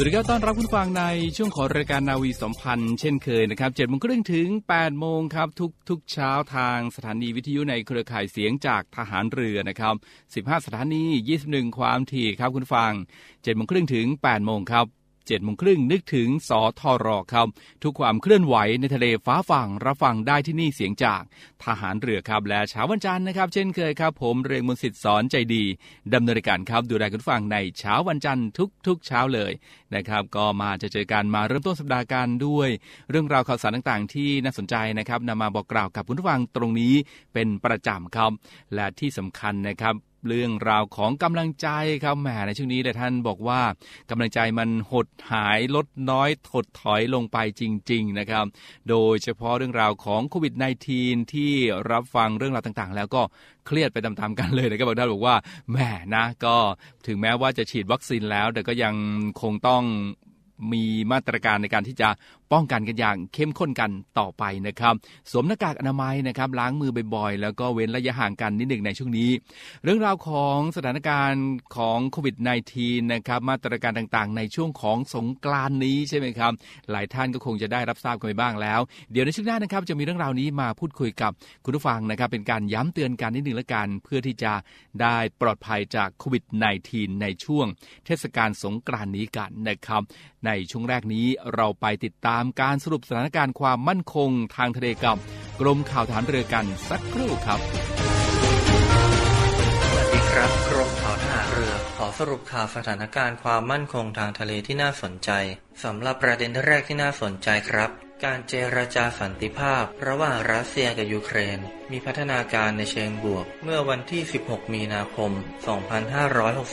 สวัสดีครับต้อนรับคุณฟังในช่วงของรายการนาวีสัมพันธ์เช่นเคยนะครับ7จ็ดโมงครึ่งถึง8ปดโมงครับทุกทุกเช้าทางสถานีวิทยุในเครือข่ายเสียงจากทหารเรือนะครับ 15 สถานี 21 ความถี่ครับคุณฟัง7จ็ดโมงครึ่งถึง8ปดโมงครับ 7จ็ดโมงครึ่งนึกถึงสอทอรอครับ ทุกความเคลื่อนไหวในทะเลฟ้าฝั่งรับฟังได้ที่นี่เสียงจากทหารเรือครับ และเช้าวันจันทร์นะครับ เช่นเคยครับ ผมเรียงมนสิทธิ์สอนใจดีดำเนินรายการครับดูแลคุณฟังในเช้าวันจันทร์ทุกทุกเช้าเลยนะครับ ก็มาจะเจอกันมาเริ่มต้นสัปดาห์กันด้วย เรื่องราวข่าวสารต่างๆ ที่น่าสนใจนะครับนำมาบอกกล่าวกับคุณผู้ฟังตรงนี้เป็นประจำครับและที่สำคัญนะครับ เรื่องราวของกำลังใจครับแหมในช่วงนี้แต่ท่านบอกว่ากำลังใจมันหดหายลดน้อยถดถอยลงไปจริง ๆนะครับ โดยเฉพาะเรื่องราวของโควิด -19 ที่รับฟังเรื่องราวต่างๆ แล้วก็เครียดไปตามๆกันเลยนะครับบางท่านบอกว่าแหมนะก็ถึงแม้ว่าจะฉีดวัคซีนแล้ว แต่ก็ยังคงต้องมีมาตรการในการที่จะป้องกันกันอย่างเข้มข้นกันต่อไปนะครับ สวมหน้ากากอนามัยนะครับล้างมือบ่อยๆ แล้วก็เว้นระยะห่างกันนิดหนึ่งในช่วงนี้ เรื่องราวของสถานการณ์ของโควิด -19 นะครับมาตรการต่างๆ ในช่วงของสงกรานนี้ใช่ไหมครับ หลายท่านก็คงจะได้รับทราบกันไปบ้างแล้ว เดี๋ยวในช่วงหน้านะครับจะมีเรื่องราวนี้มาพูดคุยกับคุณผู้ฟังนะครับ เป็นการย้ำเตือนกันนิดหนึ่งละกัน เพื่อที่จะได้ปลอดภัยจากโควิด -19 ในช่วงเทศกาลสงกรานนี้กันนะครับ ในช่วงแรกนี้เราไปติดตามามการสรุปสถานการณ์ความมั่นคงทางทะเลกับกรมข่าวฐานเรือกันสักครู่ครับสวัสดีครับกรมข่าวฐานเรือ ขอสรุปข่าวสถานการณ์ความมั่นคงทางทะเลที่น่าสนใจสำหรับประเด็นแรกที่น่าสนใจครับ การเจรจาสันติภาพ ระหว่างรัสเซียกับยูเครน มีพัฒนาการในเชิงบวก เมื่อวันที่ 16 มีนาคม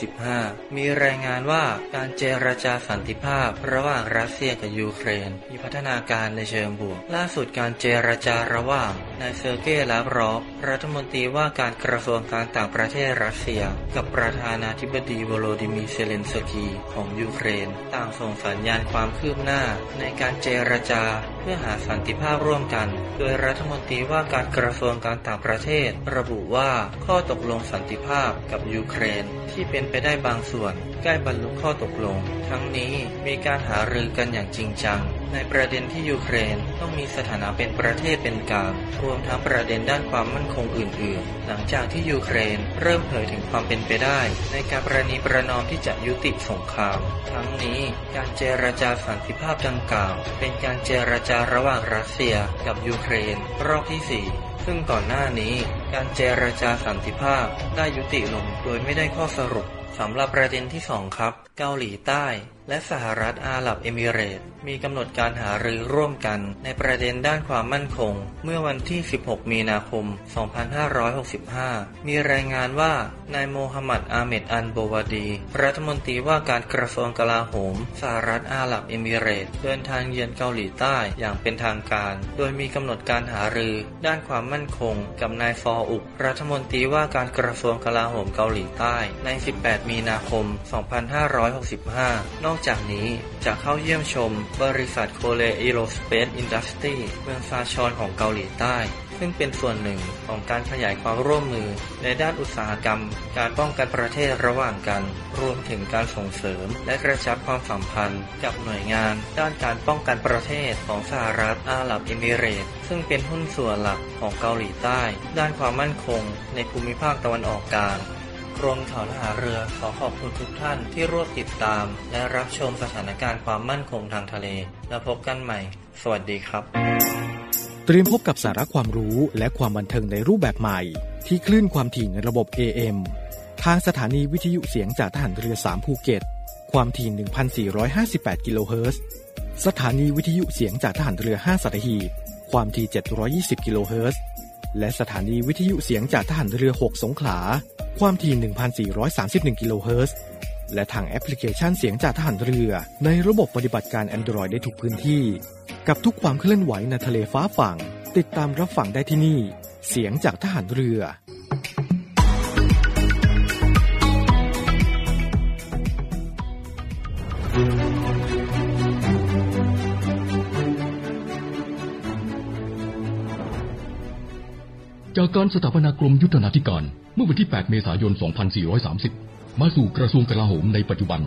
2565 มีรายงานว่าการเจรจาสันติภาพ ระหว่างรัสเซียกับยูเครน มีพัฒนาการในเชิงบวก ล่าสุดการเจรจาระหว่างนายเซอร์เกย์ลาฟรอฟรัฐมนตรีว่าการกระทรวงการต่างประเทศรัสเซีย กับประธานาธิบดีวโลดิมีร์เซเลนสกีของยูเครน ต่างส่งสัญญาณความคืบหน้าในการเจรจา พื่อหาสันติภาพร่วมกัน โดยรัฐมนตรีว่าการกระทรวงการต่างประเทศ ระบุว่าข้อตกลงสันติภาพกับยูเครน ที่เป็นไปได้บางส่วนใกล้บรรลุข้อตกลง ทั้งนี้มีการหารือกันอย่างจริงจังในประเด็นที่ยูเครนต้องมีสถานะเป็นประเทศเป็นกลางรวมทั้งประเด็นด้านความมั่นคงอื่นๆ หลังจากที่ยูเครนเริ่มเผยถึงความเป็นไปได้ ในการประนีประนอมที่จะยุติสงคราม ทั้งนี้การเจรจาสันติภาพดังกล่าว เป็นการเจรจาระหว่างรัสเซียกับยูเครน รอบที่ 4ซึ่งก่อนหน้านี้การเจรจาสันติภาพได้ยุติลงโดยไม่ได้ข้อสรุปสำหรับประเด็นที่ 2 ครับ เกาหลีใต้ และสหรัฐอาหรับเอมิเรตส์มีกำหนดการหารือร่วมกัน ในประเด็นด้านความมั่นคง เมื่อวันที่ 16 มีนาคม 2565 มีรายงานว่านายโมฮัมหมัดอาเมดอันโบวาดี รัฐมนตรีว่าการกระทรวงกลาโหมสหรัฐอาหรับเอมิเรตส์เดินทางเยือนเกาหลีใต้อย่างเป็นทางการ โดยมีกำหนดการหารือ ด้านความมั่นคง กับนายฟออุก รัฐมนตรีว่าการกระทรวงกลาโหมเกาหลีใต้ใน 18 มีนาคม 2565 นอกอกจากนี้จะเข้าเยี่ยมชมบริษัท Korea Aerospace Industries เมืองซาชอนของเกาหลีใต้ ซึ่งเป็นส่วนหนึ่งของการขยายความร่วมมือในด้านอุตสาหกรรม การป้องกันประเทศระหว่างกัน รวมถึงการส่งเสริม และกระชับความสัมพันธ์ กับหน่วยงาน ด้านการป้องกันประเทศของสหรัฐอาหรับเอมิเรตซึ่งเป็นหุ้นส่วนหลักของเกาหลีใต้ ด้านความมั่นคง ในภูมิภาคตะวันออกกลาง กรมข่าวทหารเรือขอขอบคุณทุกท่านที่ร่วมติดตาม และรับชมสถานการณ์ความมั่นคงทางทะเล แล้วพบกันใหม่ สวัสดีครับ เตรียมพบกับสาระความรู้และความบันเทิงในรูปแบบใหม่ ที่คลื่นความถี่ในระบบ AM ทางสถานีวิทยุเสียงจากทหารเรือ 3 ภูเก็ต ความถี่ 1,458 กิโลเฮิรตซ์ สถานีวิทยุเสียงจากทหารเรือ 5สัตหีบ ความถี่ 720 กิโลเฮิรตซ์ และสถานีวิทยุเสียงจากทหารเรือ 6 สงขลา ความถี่ 1,431 กิโลเฮิรตซ์ และทางแอปพลิเคชันเสียงจากทหารเรือ ในระบบปฏิบัติการ Android ได้ทุกพื้นที่ กับทุกความเคลื่อนไหวในทะเลฟ้าฝั่ง ติดตามรับฟังได้ที่นี่ เสียงจากทหารเรือ จากการสถาปนากรมยุทธนาธิการเมื่อวันที่ 8 เมษายน 2430 มาสู่กระทรวงกลาโหมในปัจจุบัน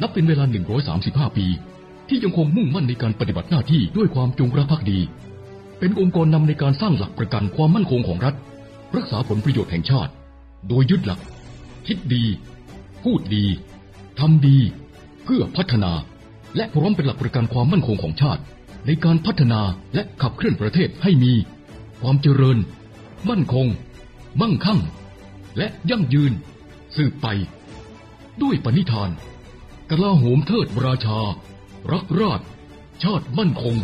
นับเป็นเวลา 135 ปี ที่ยังคงมุ่งมั่นในการปฏิบัติหน้าที่ด้วยความจงรักภักดี เป็นองค์กรนำในการสร้างหลักประกันความมั่นคงของรัฐ รักษาผลประโยชน์แห่งชาติ โดยยึดหลัก คิดดี พูดดีทำดี เพื่อพัฒนา และพร้อมเป็นหลักประกันความมั่นคงของชาติ ในการพัฒนาและขับเคลื่อนประเทศให้มี ความเจริญ มั่นคง มั่งคั่ง และยั่งยืน สืบไป ด้วยปณิธานกลาโหมเทิดราชา รักราช ชาติมั่นคง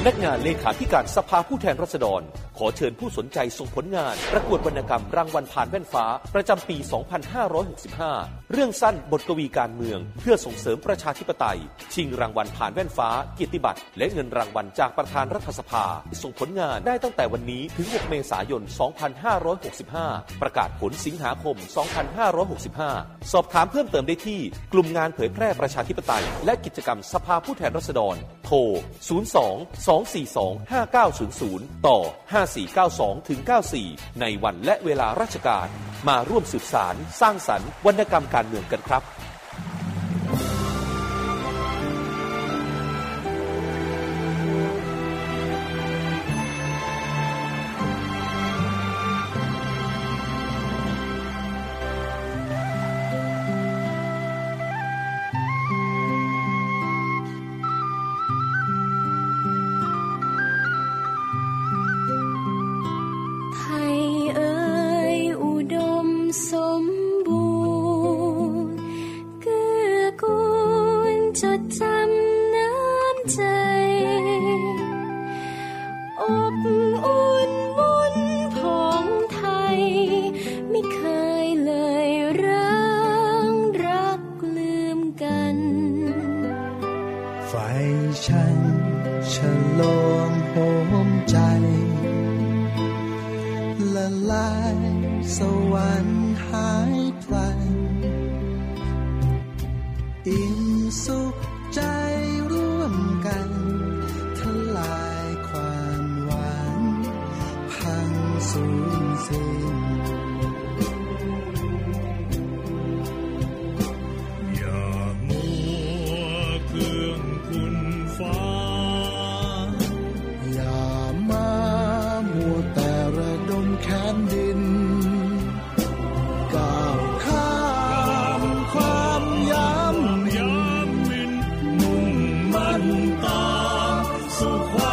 ำนักงานเลขาธิการสภาผู้แทนราษฎร ขอเชิญผู้สนใจส่งผลงาน ประกวดวรรณกรรมรางวัลผ่านแว่นฟ้า ประจำปี 2565 เรื่องสั้นบทกวีการเมือง เพื่อส่งเสริมประชาธิปไตย ชิงรางวัลผ่านแว่นฟ้า เกียรติบัตรและเงินรางวัลจากประธานรัฐสภา ส่งผลงานได้ตั้งแต่วันนี้ถึง 6 เมษายน 2565 ประกาศผลสิงหาคม 2565 สอบถามเพิ่มเติมได้ที่กลุ่มงานเผยแพร่ประชาธิปไตย และกิจกรรมสภาผู้แทนราษฎร โทร 02 242 5900 ต่อ 5492ถึง94 ในวันและเวลาราชการ มาร่วมสืบสารสร้างสรรค์วรรณกรรมการเมืองกันครับ จดจำ so far.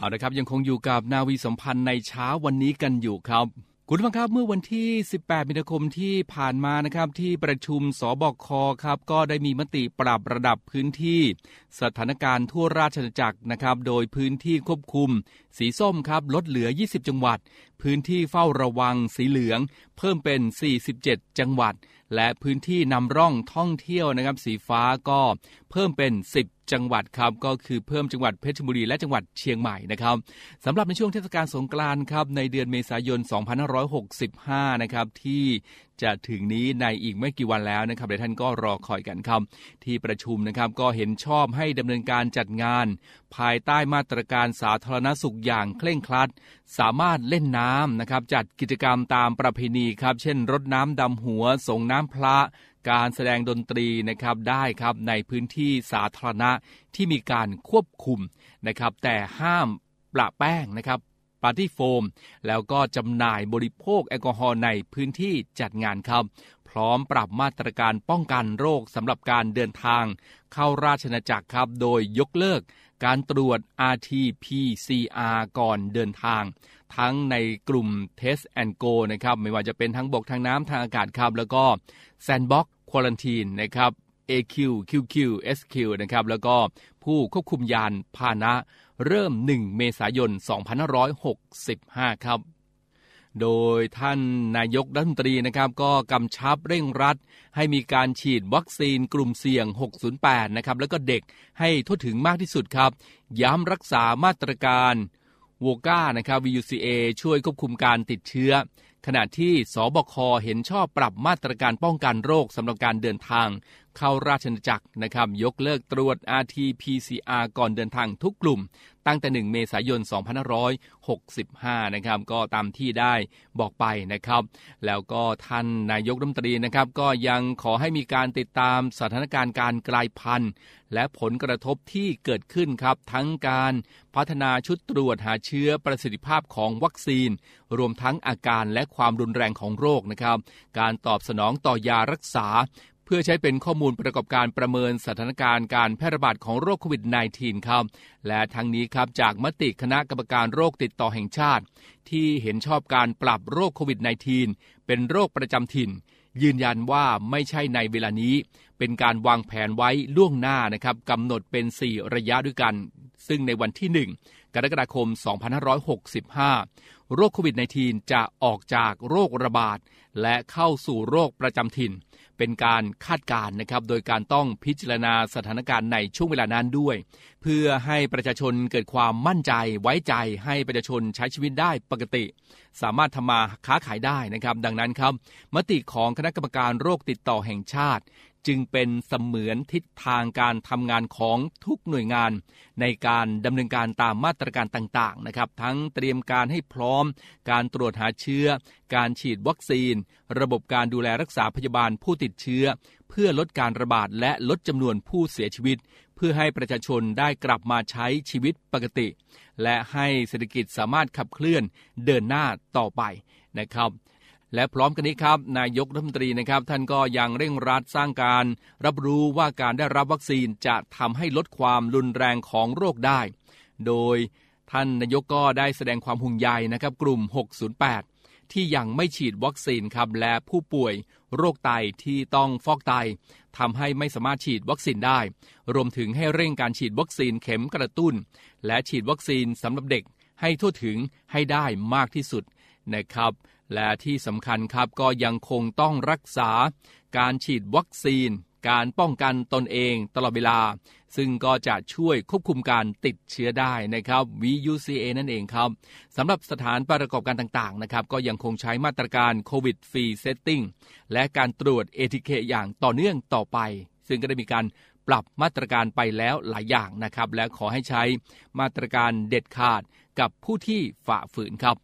เอาละครับยังคงอยู่กับนาวีสัมพันธ์ในเช้าวันนี้กันอยู่ครับ คุณผู้ชมครับเมื่อวันที่ 18 มีนาคมที่ผ่านมานะครับ ที่ประชุมสบคครับ ก็ได้มีมติปรับระดับพื้นที่ สถานการณ์ทั่วราชอาณาจักรนะครับ โดยพื้นที่ควบคุม สีส้มครับลดเหลือ 20 จังหวัด พื้นที่เฝ้าระวังสีเหลือง เพิ่มเป็น 47 จังหวัด และพื้นที่นำร่องท่องเที่ยวนะครับ สีฟ้าก็เพิ่มเป็น 10 จังหวัดครับ ก็คือเพิ่มจังหวัดเพชรบุรีและจังหวัดเชียงใหม่นะครับสำหรับในช่วงเทศกาลสงกรานต์ครับในเดือนเมษายน 2565 นะครับที่ จะถึงนี้ในอีกไม่กี่วันแล้วนะครับเดี๋ยท่านก็รอคอยกันครับที่ประชุมนะครับก็เห็นชอบให้ดำเนินการจัดงาน ภายใต้มาตรการสาธารณสุขอย่างเคร่งครัด สามารถเล่นน้ำนะครับจัดกิจกรรมตามประเพณีครับ เช่นรดน้ำดำหัวส่งน้ำพระการแสดงดนตรีนะครับได้ครับในพื้นที่สาธารณะที่มีการควบคุมนะครับแต่ห้ามประแป้งนะครับ ปาร์ตี้โฟม แล้วก็จำหน่ายบริโภคแอลกอฮอล์ในพื้นที่จัดงานครับ พร้อมปรับมาตรการป้องกันโรคสำหรับการเดินทาง เข้าราชอาณาจักรครับ โดยยกเลิกการตรวจ RT-PCR ก่อนเดินทาง ทั้งในกลุ่ม Test and Go นะครับ ไม่ว่าจะเป็นทั้งบกทางน้ำทางอากาศครับ แล้วก็ Sandbox Quarantine นะครับ AQ QQ SQ นะครับ แล้วก็ผู้ควบคุมยานพาหนะ เริ่ม 1 เมษายน 2565 ครับ โดยท่านนายกรัฐมนตรีนะครับ ก็กำชับเร่งรัด ให้มีการฉีดวัคซีนกลุ่มเสี่ยง 608 นะครับ แล้วก็เด็กให้ทั่วถึงมากที่สุดครับ ย้ำรักษามาตรการโวก้านะครับ VUCA ช่วยควบคุมการติดเชื้อ ขณะที่สบคเห็นชอบปรับมาตรการป้องกันโรคสำหรับการเดินทาง เข้าราชอาณาจักรนะครับ ยกเลิกตรวจ RT-PCR ก่อนเดินทางทุกกลุ่ม ตั้งแต่ 1 เมษายน 2565 นะครับ ก็ตามที่ได้บอกไปนะครับ แล้วก็ท่านนายกรัฐมนตรีนะครับ ก็ยังขอให้มีการติดตามสถานการณ์การกลายพันธุ์ และผลกระทบที่เกิดขึ้นครับ ทั้งการพัฒนาชุดตรวจหาเชื้อประสิทธิภาพของวัคซีน รวมทั้งอาการและความรุนแรงของโรคนะครับ การตอบสนองต่อยารักษา พื่อใช้เป็นข้อมูลประกอบการประเมินสถานการณ์การแพร่ระบาดของโรคโควิด -19 ครับ และทั้งนี้ครับจากมติคณะกรรมการโรคติดต่อแห่งชาติ ที่เห็นชอบการปรับโรคโควิด -19 เป็นโรคประจำถิ่น ยืนยันว่าไม่ใช่ในเวลานี้ เป็นการวางแผนไว้ล่วงหน้านะครับกำหนดเป็น 4 ระยะด้วยกัน ซึ่งในวันที่ 1กรกฎาคม 2565 โรคโควิด -19 จะออกจากโรคระบาด และเข้าสู่โรคประจำถิ่น เป็นการคาดการณ์นะครับ โดยการต้องพิจารณาสถานการณ์ในช่วงเวลานั้นด้วย เพื่อให้ประชาชนเกิดความมั่นใจไว้ใจให้ประชาชนใช้ชีวิตได้ปกติ สามารถทำมาค้าขายได้นะครับ ดังนั้นครับ มติของคณะกรรมการโรคติดต่อแห่งชาติ จึงเป็นเสมือนทิศทางการทำงานของทุกหน่วยงาน ในการดำเนินการตามมาตรการต่างๆนะครับ ทั้งเตรียมการให้พร้อม การตรวจหาเชื้อ การฉีดวัคซีน ระบบการดูแลรักษาพยาบาลผู้ติดเชื้อ เพื่อลดการระบาดและลดจำนวนผู้เสียชีวิต เพื่อให้ประชาชนได้กลับมาใช้ชีวิตปกติ และให้เศรษฐกิจสามารถขับเคลื่อนเดินหน้าต่อไปนะครับ และพร้อมกันนี้ครับ นายกรัฐมนตรีนะครับ ท่านก็ยังเร่งรัดสร้างการ รับรู้ว่าการได้รับวัคซีนจะทำให้ลดความรุนแรงของโรคได้ โดยท่านนายกก็ได้แสดงความห่วงใยนะครับ กลุ่ม 608 ที่ยังไม่ฉีดวัคซีนครับและผู้ป่วยโรคไตที่ต้องฟอกไตทำให้ไม่สามารถฉีดวัคซีนได้ รวมถึงให้เร่งการฉีดวัคซีนเข็มกระตุ้น และฉีดวัคซีนสำหรับเด็กให้ทั่วถึงให้ได้มากที่สุดนะครับ และที่สำคัญครับก็ยังคงต้องรักษา การฉีดวัคซีน การป้องกันตนเองตลอดเวลา ซึ่งก็จะช่วยควบคุมการติดเชื้อได้นะครับ VUCA นั่นเองครับสำหรับสถานประกอบการต่างๆนะครับก็ยังคงใช้มาตรการ COVID Free Settingและการตรวจ ATK อย่างต่อเนื่องต่อไป ซึ่งก็ได้มีการปรับมาตรการไปแล้วหลายอย่างนะครับ และขอให้ใช้มาตรการเด็ดขาดกับผู้ที่ฝ่าฝืนครับ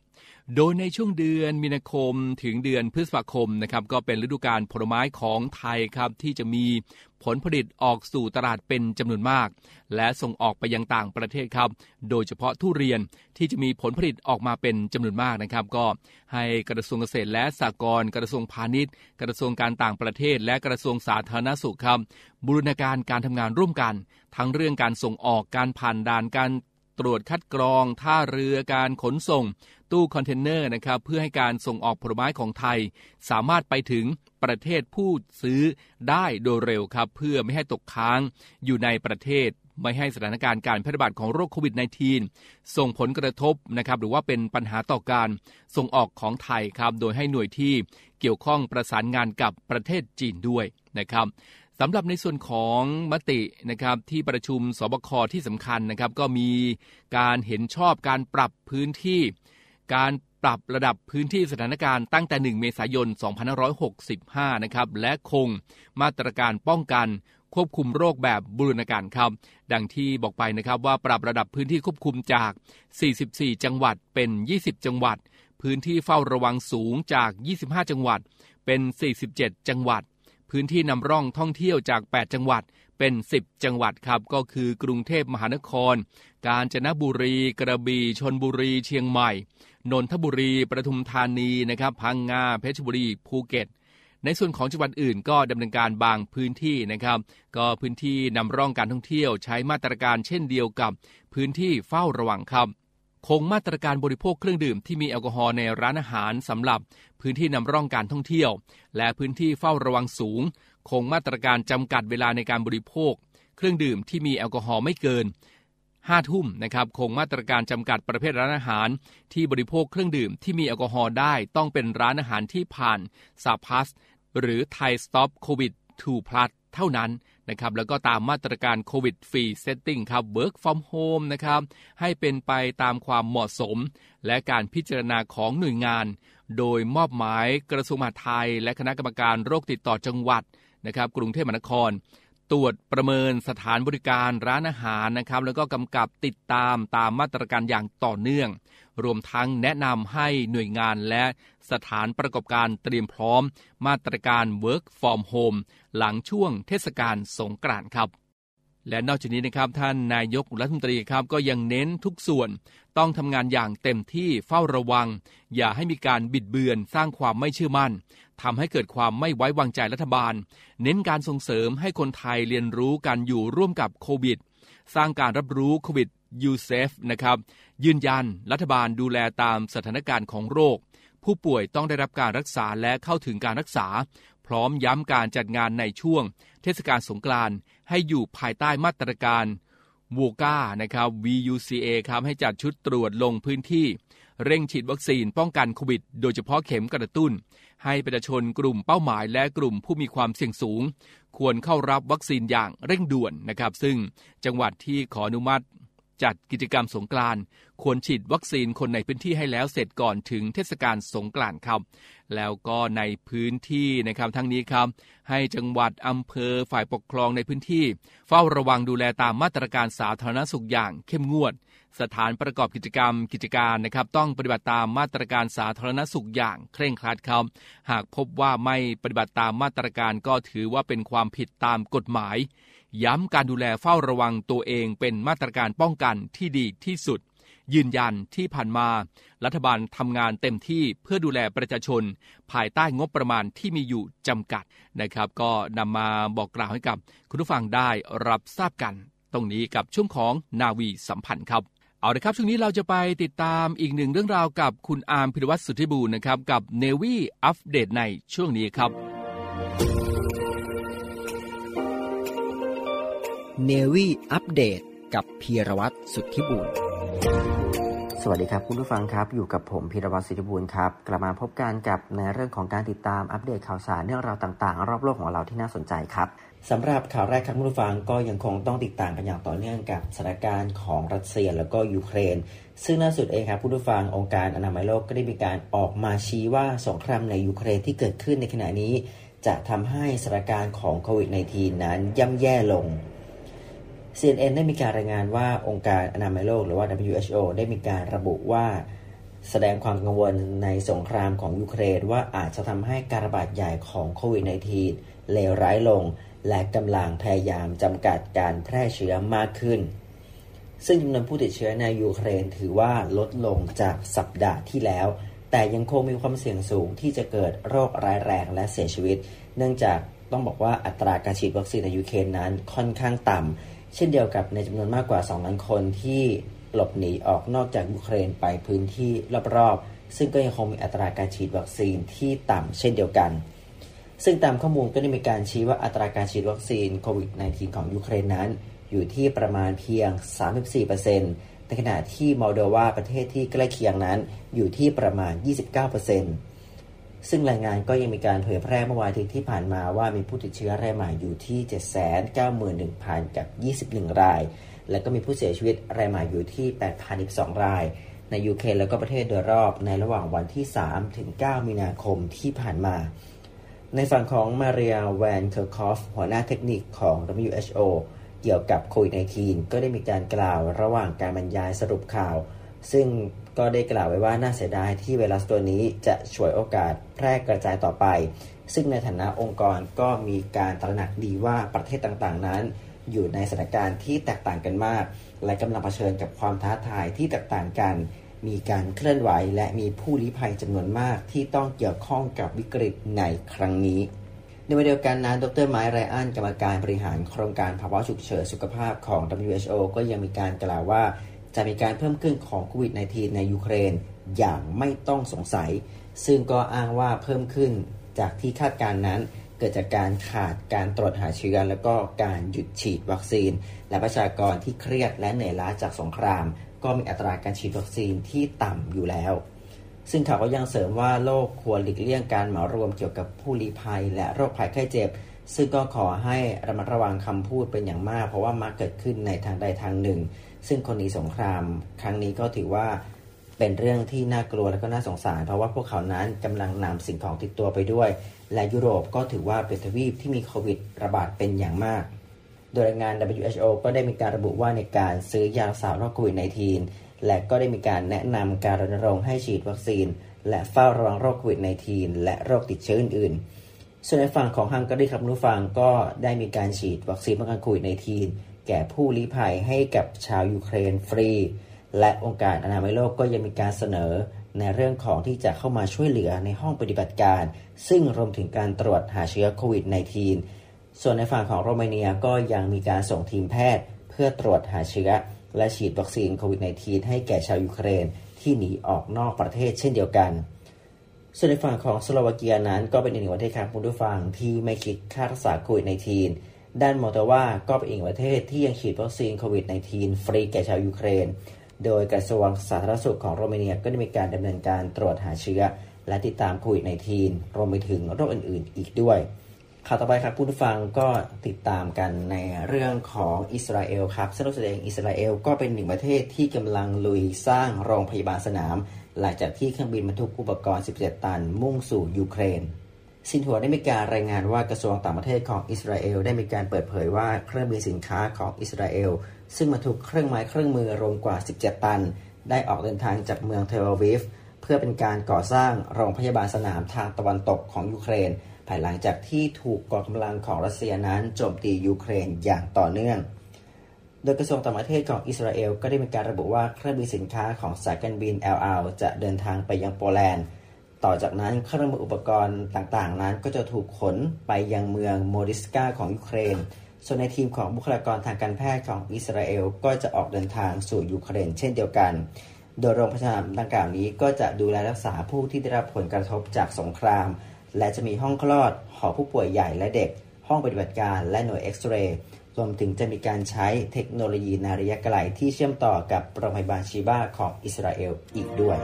โดยในช่วงเดือนมีนาคมถึงเดือนพฤษภาคมนะครับก็เป็นฤดูกาลผลไม้ของไทยครับที่จะมีผลผลิตออกสู่ตลาดเป็นจำนวนมาก และส่งออกไปยังต่างประเทศครับ โดยเฉพาะทุเรียนที่จะมีผลผลิตออกมาเป็นจำนวนมากนะครับ ก็ให้กระทรวงเกษตรและสหกรณ์กระทรวงพาณิชย์ กระทรวงการต่างประเทศ และกระทรวงสาธารณสุขครับบูรณาการการทำงานร่วมกัน ทั้งเรื่องการส่งออกการผ่านด่านการ ตรวจคัดกรอง ท่าเรือการขนส่ง ตู้คอนเทนเนอร์นะครับเพื่อให้การส่งออกผลไม้ของไทย สามารถไปถึงประเทศผู้ซื้อได้โดยเร็วครับ เพื่อไม่ให้ตกค้างอยู่ในประเทศไม่ให้สถานการณ์การแพร่ระบาดของโรคโควิด -19 ส่งผลกระทบนะครับหรือว่าเป็นปัญหาต่อการส่งออกของไทยครับ โดยให้หน่วยที่เกี่ยวข้องประสานงานกับประเทศจีนด้วยนะครับ สำหรับในส่วนของมตินะครับที่ประชุมสบคที่สำคัญนะครับ ก็มีการเห็นชอบการปรับพื้นที่ การปรับระดับพื้นที่สถานการณ์ตั้งแต่ 1 เมษายน 2565 นะครับและคงมาตรการป้องกันควบคุมโรคแบบบูรณาการครับ ดังที่บอกไปนะครับว่าปรับระดับพื้นที่ควบคุมจาก 44 จังหวัดเป็น 20 จังหวัด พื้นที่เฝ้าระวังสูงจาก 25 จังหวัดเป็น 47 จังหวัด พื้นที่นำร่องท่องเที่ยวจาก 8 จังหวัดเป็น 10 จังหวัดครับ ก็คือกรุงเทพมหานคร กาญจนบุรี กระบี่ ชนบุรี เชียงใหม่ นนทบุรี ประทุมธานีนะครับ พังงา เพชรบุรี ภูเก็ต ในส่วนของจังหวัดอื่นก็ดำเนินการบางพื้นที่นะครับ ก็พื้นที่นำร่องการท่องเที่ยวใช้มาตรการเช่นเดียวกับ พื้นที่เฝ้าระวังครับ คงมาตรการบริโภคเครื่องดื่มที่มีแอลกอฮอล์ในร้านอาหารสำหรับพื้นที่นำร่องการท่องเที่ยว และพื้นที่เฝ้าระวังสูง คงมาตรการจำกัดเวลาในการบริโภค เครื่องดื่มที่มีแอลกอฮอล์ไม่เกิน5ทุ่มนะครับคงมาตรการจำกัดประเภทร้านอาหาร ที่บริโภคเครื่องดื่มที่มีแอลกอฮอล์ได้ต้องเป็นร้านอาหารที่ผ่าน SHA Plus หรือไทยสต็อปโควิด2 plus เท่านั้น นะครับแล้วก็ตามมาตรการ COVID Free Setting ครับ work from home นะครับให้เป็นไปตามความเหมาะสม และการพิจารณาของหน่วยงาน โดยมอบหมายกระทรวงมหาดไทย และคณะกรรมการโรคติดต่อจังหวัดนะครับกรุงเทพมหานคร ตรวจประเมินสถานบริการร้านอาหารนะครับแล้วก็กำกับติดตามตามมาตรการอย่างต่อเนื่อง รวมทั้งแนะนำให้หน่วยงานและ สถานประกอบการเตรียมพร้อม มาตรการ Work from Home หลังช่วงเทศกาลสงกรานต์ครับ และนอกจากนี้นะครับท่านนายกรัฐมนตรีครับก็ยังเน้นทุกส่วน ต้องทำงานอย่างเต็มที่เฝ้าระวัง อย่าให้มีการบิดเบือนสร้างความไม่เชื่อมั่นทำให้เกิดความไม่ไว้วางใจรัฐบาล เน้นการส่งเสริมให้คนไทยเรียนรู้การอยู่ร่วมกับโควิด สร้างการรับรู้โควิดยูเซฟนะครับยืนยันรัฐบาลดูแลตามสถานการณ์ของโรค ผู้ป่วยต้องได้รับการรักษาและเข้าถึงการรักษา พร้อมย้ำการจัดงานในช่วง เทศกาลสงกรานต์ให้อยู่ภายใต้มาตรการวูก้านะครับ VUCA ครับให้จัดชุดตรวจลงพื้นที่ เร่งฉีดวัคซีนป้องกันโควิด โดยเฉพาะเข็มกระตุ้น ให้ประชาชนกลุ่มเป้าหมายและกลุ่มผู้มีความเสี่ยงสูง ควรเข้ารับวัคซีนอย่างเร่งด่วนนะครับ ซึ่งจังหวัดที่ขออนุมัติ จัดกิจกรรมสงกรานควรฉีดวัคซีนคนในพื้นที่ให้แล้วเสร็จก่อนถึงเทศกาลสงกรานครับ แล้วก็ในพื้นที่นะครับทั้งนี้ครับ ให้จังหวัดอำเภอฝ่ายปกครองในพื้นที่ เฝ้าระวังดูแลตามมาตรการสาธารณสุขอย่างเข้มงวด สถานประกอบกิจกรรมกิจการนะครับต้องปฏิบัติตามมาตรการสาธารณสุขอย่างเคร่งครัดครับหากพบว่าไม่ปฏิบัติตามมาตรการก็ถือว่าเป็นความผิดตามกฎหมาย ย้ำการดูแลเฝ้าระวังตัวเองเป็นมาตรการป้องกันที่ดีที่สุด ยืนยันที่ผ่านมา รัฐบาลทำงานเต็มที่เพื่อดูแลประชาชน ภายใต้งบประมาณที่มีอยู่จำกัดนะครับ ก็นำมาบอกกล่าวให้กับ คุณผู้ฟังได้รับทราบกัน ตรงนี้กับช่วงของนาวีสัมพันธ์ครับ เอาละครับ ช่วงนี้เราจะไปติดตามอีกหนึ่งเรื่องราวกับคุณอาร์มพิรวัตรสุทธิบูรณ์นะครับ กับเนวีอัปเดตในช่วงนี้ครับเนวี่อัปเดตกับพีรวัตรสุทธิบุญสวัสดีครับคุณผู้ฟังครับอยู่กับผมพีรวัตรสุทธิบุญครับกลับมาพบกันกับในเรื่องของการติดตามอัปเดตข่าวสารเรื่องราวต่างๆ รอบโลกของเราที่น่าสนใจครับ สำหรับข่าวแรกครับคุณผู้ฟังก็ยังคงต้องติดตามกันอย่างต่อเนื่องกับสถานการณ์ของรัสเซียแล้วก็ยูเครน ซึ่งล่าสุดเองครับคุณผู้ฟังองค์การอนามัยโลกก็ได้มีการออกมาชี้ว่าสงครามในยูเครนที่เกิดขึ้นในขณะนี้ จะทำให้สถานการณ์ของโควิด -19 นั้นย่ำแย่ลง CNN ได้มีการรายงานว่าองค์การอนามัยโลกหรือว่า WHO ได้มีการระบุว่าแสดงความกังวลในสงครามของยูเครนว่าอาจจะทำให้การระบาดใหญ่ของโควิด -19 เลวร้ายลง และกำลังพยายามจำกัดการแพร่เชื้อมากขึ้น ซึ่งจำนวนผู้ติดเชื้อในยูเครนถือว่าลดลงจากสัปดาห์ที่แล้ว แต่ยังคงมีความเสี่ยงสูงที่จะเกิดโรคร้ายแรงและเสียชีวิต เนื่องจากต้องบอกว่าอัตราการฉีดวัคซีนในยูเครนนั้นค่อนข้างต่ำเช่นเดียวกับในจำนวนมากกว่า 2 ล้านคนที่หลบหนีออกนอกจากยูเครนไปพื้นที่รอบๆ ซึ่งก็ยังคงมีอัตราการฉีดวัคซีนที่ต่ำเช่นเดียวกัน ซึ่งตามข้อมูลก็ได้มีการชี้ว่าอัตราการฉีดวัคซีนโควิด -19 ของยูเครนนั้น อยู่ที่ประมาณเพียง 34%ในขณะที่มอลโดวาประเทศที่ใกล้เคียงนั้นอยู่ที่ประมาณ 29%ซึ่งรายงานก็ยังมีการเผยแพร่เมื่อวันทิตย์ที่ผ่านมาว่ามีผู้ติดเชื้อรายใหม่อยู่ที่ 791,000 กับ 21 ราย และก็มีผู้เสียชีวิตรายใหม่อยู่ที่8,012ราย ในยูเครนแล้วก็ประเทศโดยรอบในระหว่างวันที่ 3 ถึง 9 มีนาคมที่ผ่านมา ในฝั่งของมาเรียแวนเคอร์คอฟหัวหน้าเทคนิคของ WHO เกี่ยวกับโควิด -19 ก็ได้มีการกล่าวระหว่างการบรรยายสรุปข่าว ซึ่งก็ได้กล่าวไว้ว่าน่าเสียดายที่ไวรัสตัวนี้จะช่วยโอกาสแพร่กระจายต่อไป ซึ่งในฐานะองค์กรก็มีการตระหนักดีว่าประเทศต่างๆนั้น อยู่ในสถานการณ์ที่แตกต่างกันมาก และกำลังเผชิญกับความท้าทายที่แตกต่างกัน มีการเคลื่อนไหวและมีผู้ลี้ภัยจำนวนมากที่ต้องเกี่ยวข้องกับวิกฤตในครั้งนี้ ในวันเดียวกันนั้นดรไมค์ไรอันกรรมการบริหารโครงการภาวะฉุกเฉินสุขภาพของ WHO ก็ยังมีการกล่าวว่า จะมีการเพิ่มขึ้นของโควิด -19 ในยูเครนอย่างไม่ต้องสงสัย ซึ่งก็อ้างว่าเพิ่มขึ้นจากที่คาดการนั้นเกิดจากการขาดการตรวจหาเชื้อและก็การหยุดฉีดวัคซีน และประชากรที่เครียดและเหนื่อยล้าจากสงคราม ก็มีอัตราการฉีดวัคซีนที่ต่ำอยู่แล้ว ซึ่งเขาก็ยังเสริมว่าโลกควรหลีกเลี่ยงการเหมารวมเกี่ยวกับผู้ลี้ภัย และโรคภัยไข้เจ็บ ซึ่งก็ขอให้ระมัดระวังคำพูดเป็นอย่างมาก เพราะว่ามักเกิดขึ้นในทางใดทางหนึ่ง ซึ่งคนนี้สงคราม ครั้งนี้ก็ถือว่าเป็นเรื่องที่น่ากลัวและก็น่าสงสาร เพราะว่าพวกเขานั้นกำลังนำสิ่งของติดตัวไปด้วย และยุโรปก็ถือว่าเป็นทวีปที่มีโควิดระบาดเป็นอย่างมาก ดยรายงาน WHO ก็ได้มีการระบุว่าในการซื้อยารักษาโรคโควิด -19 และก็ได้มีการแนะนำการรณรงค์ให้ฉีดวัคซีน และเฝ้าระวังโรคโควิด -19 และโรคติดเชื้ออื่นๆ ส่วนในฝั่งของฮังการีครับนุฟังก็ได้มีการฉีดวัคซีนป้องกันโควิด -19 แก่ผู้ลี้ภัยให้กับชาวยูเครนฟรี และองค์การอนามัยโลกก็ยังมีการเสนอในเรื่องของที่จะเข้ามาช่วยเหลือในห้องปฏิบัติการ ซึ่งรวมถึงการตรวจหาเชื้อโควิด -19 ส่วนในฝั่งของโรมาเนียก็ยังมีการส่งทีมแพทย์ เพื่อตรวจหาเชื้อ และฉีดวัคซีนโควิด -19 ให้แก่ชาวยูเครนที่หนีออกนอกประเทศเช่นเดียวกัน ส่วนในฝั่งของสโลวาเกียนั้นก็เป็นอีกหนึ่งประเทศครับคุณผู้ฟังที่ไม่คิดค่ารักษาโควิด -19 ด้านมอลโดวาก็เป็นอีกประเทศที่ยังฉีดวัคซีนโควิด -19 ฟรีแก่ชาวยูเครน โดยกระทรวงสาธารณสุขของโรมาเนียก็ได้มีการดำเนินการตรวจหาเชื้อ และติดตามโควิด -19 รวมไปถึงโรคอื่น ๆ อีกด้วย ข่าวต่อไปครับผู้ฟังก็ติดตามกันในเรื่องของอิสราเอลครับสรุปแสดงอิสราเอลก็เป็นหนึ่งประเทศที่กำลังลุยสร้างโรงพยาบาลสนาม หลังจากที่เครื่องบินบรรทุกอุปกรณ์ 17 ตัน มุ่งสู่ยูเครนซินหัวได้มีการรายงานว่ากระทรวงต่างประเทศของอิสราเอลได้มีการเปิดเผยว่าเครื่องบินสินค้าของอิสราเอล ซึ่งมาถูกเครื่องไม้เครื่องมือรวมกว่า 17 ตัน ได้ออกเดินทางจากเมืองเทลอาวิฟเพื่อเป็นการก่อสร้างโรงพยาบาลสนามทางตะวันตกของยูเครน ภายหลังจากที่ถูกกองกำลังของรัสเซียนั้นโจมตียูเครนอย่างต่อเนื่อง โดยกระทรวงต่างประเทศของอิสราเอลก็ได้มีการระบุว่าเครื่องบินสินค้าของสายการบินเอลอัลจะเดินทางไปยังโปแลนด์ ต่อจากนั้นเครื่องมืออุปกรณ์ต่างๆ นั้นก็จะถูกขนไปยังเมืองโมสติสกาของยูเครน ส่วนในทีมของบุคลากรทางการแพทย์ของอิสราเอลก็จะออกเดินทางสู่ยูเครน เช่นเดียวกัน โดยโรงพยาบาลดังกล่าวนี้ก็จะดูแลรักษาผู้ที่ได้รับผลกระทบจากสงคราม และจะมีห้องคลอด หอผู้ป่วยใหญ่และเด็ก ห้องปฏิบัติการและหน่วยเอ็กซเรย์ รวมถึงจะมีการใช้เทคโนโลยีนาระยะไกลที่เชื่อมต่อกับโรงพยาบาลชีบาของอิสราเอลอีกด้วย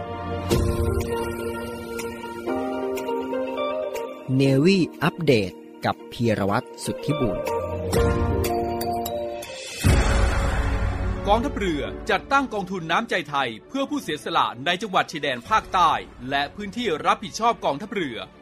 เนวีอัปเดตกับพีรวัตรสุทธิบุญกองทัพเรือจัดตั้งกองทุนน้ำใจไทย เพื่อผู้เสียสละในจังหวัดชายแดนภาคใต้ และพื้นที่รับผิดชอบกองทัพเรือเ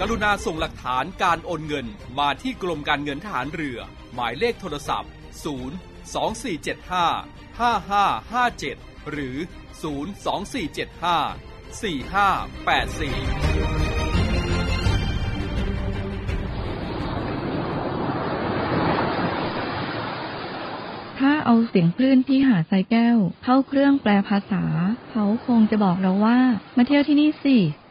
กรุณาส่งหลักฐานการโอนเงินมาที่กรมการเงินทหารเรือ หมายเลขโทรศัพท์ 0 2475 5557 หรือ 02475 4584ถ้าเอาเสียงคลื่นที่หาดทรายแก้ว เข้าเครื่องแปลภาษา เขาคงจะบอกเราว่า มาเที่ยวที่นี่สิ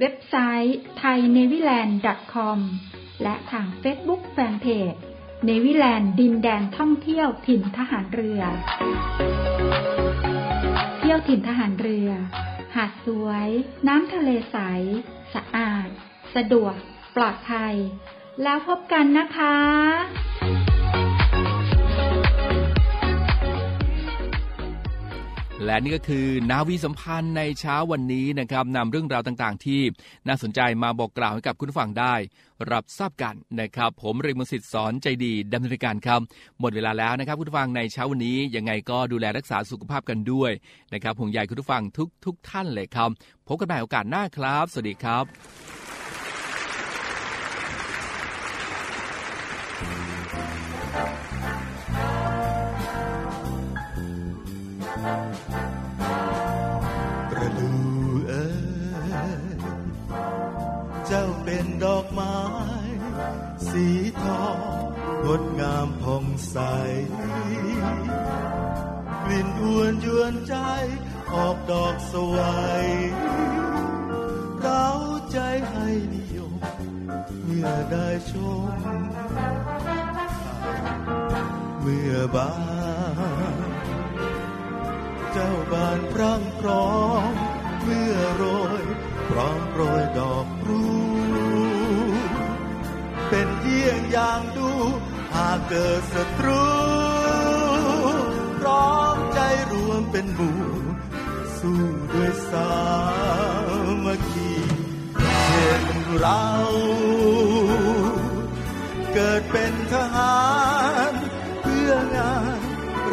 เว็บไซต์ thainewiland.com และทาง Facebook Fanpage เนวิแลนด์ดินแดนท่องเที่ยวถิ่นทหารเรือ เที่ยวถิ่นทหารเรือ หาดสวย น้ำทะเลใส สะอาด สะดวก ปลอดภัย แล้วพบกันนะคะ และนี่ก็คือนาวีสัมพันธ์ในเช้าวันนี้นะครับนำเรื่องราวต่างๆ ที่น่าสนใจมาบอกกล่าวให้กับคุณฟังได้ รับทราบกันนะครับ ผมเริงมสิทธิ์สอนใจดีดำเนินการครับหมดเวลาแล้วนะครับ คุณฟังในเช้าวันนี้ยังไงก็ดูแลรักษาสุขภาพกันด้วยนะครับห่วงใยคุณฟังทุกทุกท่านเลยครับพบกันใหม่โอกาสหน้าครับ สวัสดีครับ สีทองงดงามผ่องใส กลิ่นอวนยวนใจ ออกดอกสวยเราใจให้นิยม เมื่อได้ชม เมื่อบานเจ้าบานพรั่งพร้อม เมื่อโรยพร้อมโรยดอกรู ลี่ยงอย่างดู หากเกิดศัตรูพร้อมใจรวมเป็นหมู่สู้ด้วยสามัคคีเช่นเรา เกิดเป็นทหาร เพื่องาน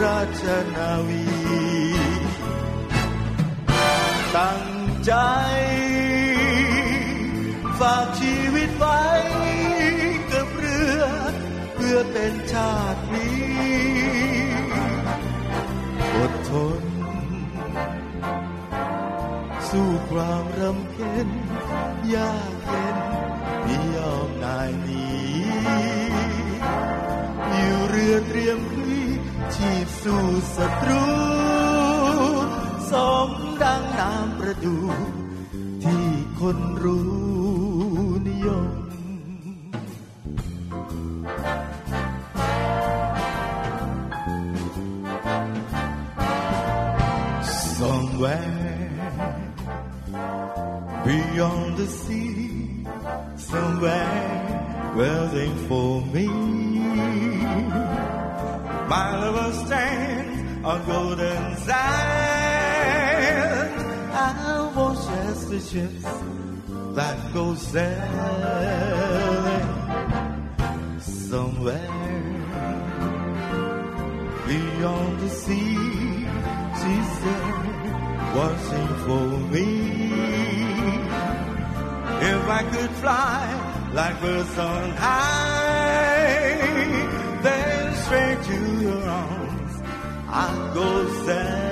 ราชนาวี ตั้งใจ เป็นชาตินี้อดทน สู้ความรำเค็ญยากเย็นมียอมนายนี้อยู่เรือเตรียมพลีชีพสู่ศัตรู สมดังน้ำประดู ที่คนรู้นิยม Somewhere beyond the sea, somewhere waiting for me. My lover stands on golden sand. I watch as the ships that go sailing somewhere beyond the sea. Watching for me. If I could fly like birds on high, then straight to your arms I'd go sailing.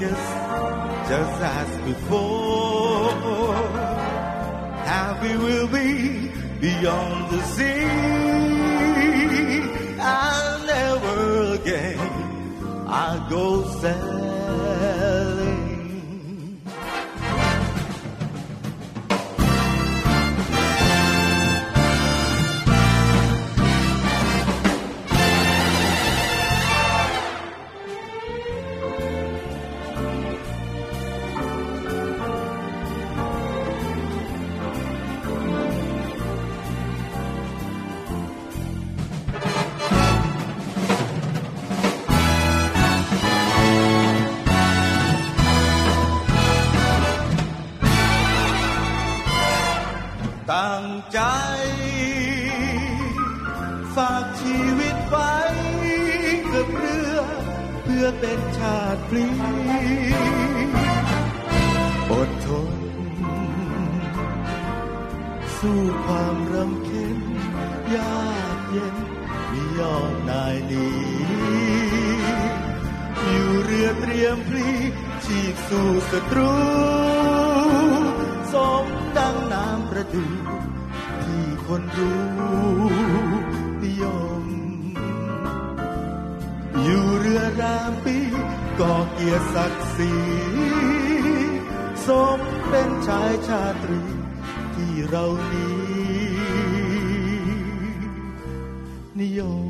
Workers just as before. Happy will be beyond the sea. I'll never again I'll go sailing. สู้ความรำเค็ญยากเย็นมียอมนายนีอยู่เรือเตรียมพลีชีพสู่ศัตรูสมดังน้ำประดูที่คนรู้นิยม อยู่เรือรามปีก่อเกียรติศักดิ์ศรีสมเป็นชายชาตรี เรานี้นิยม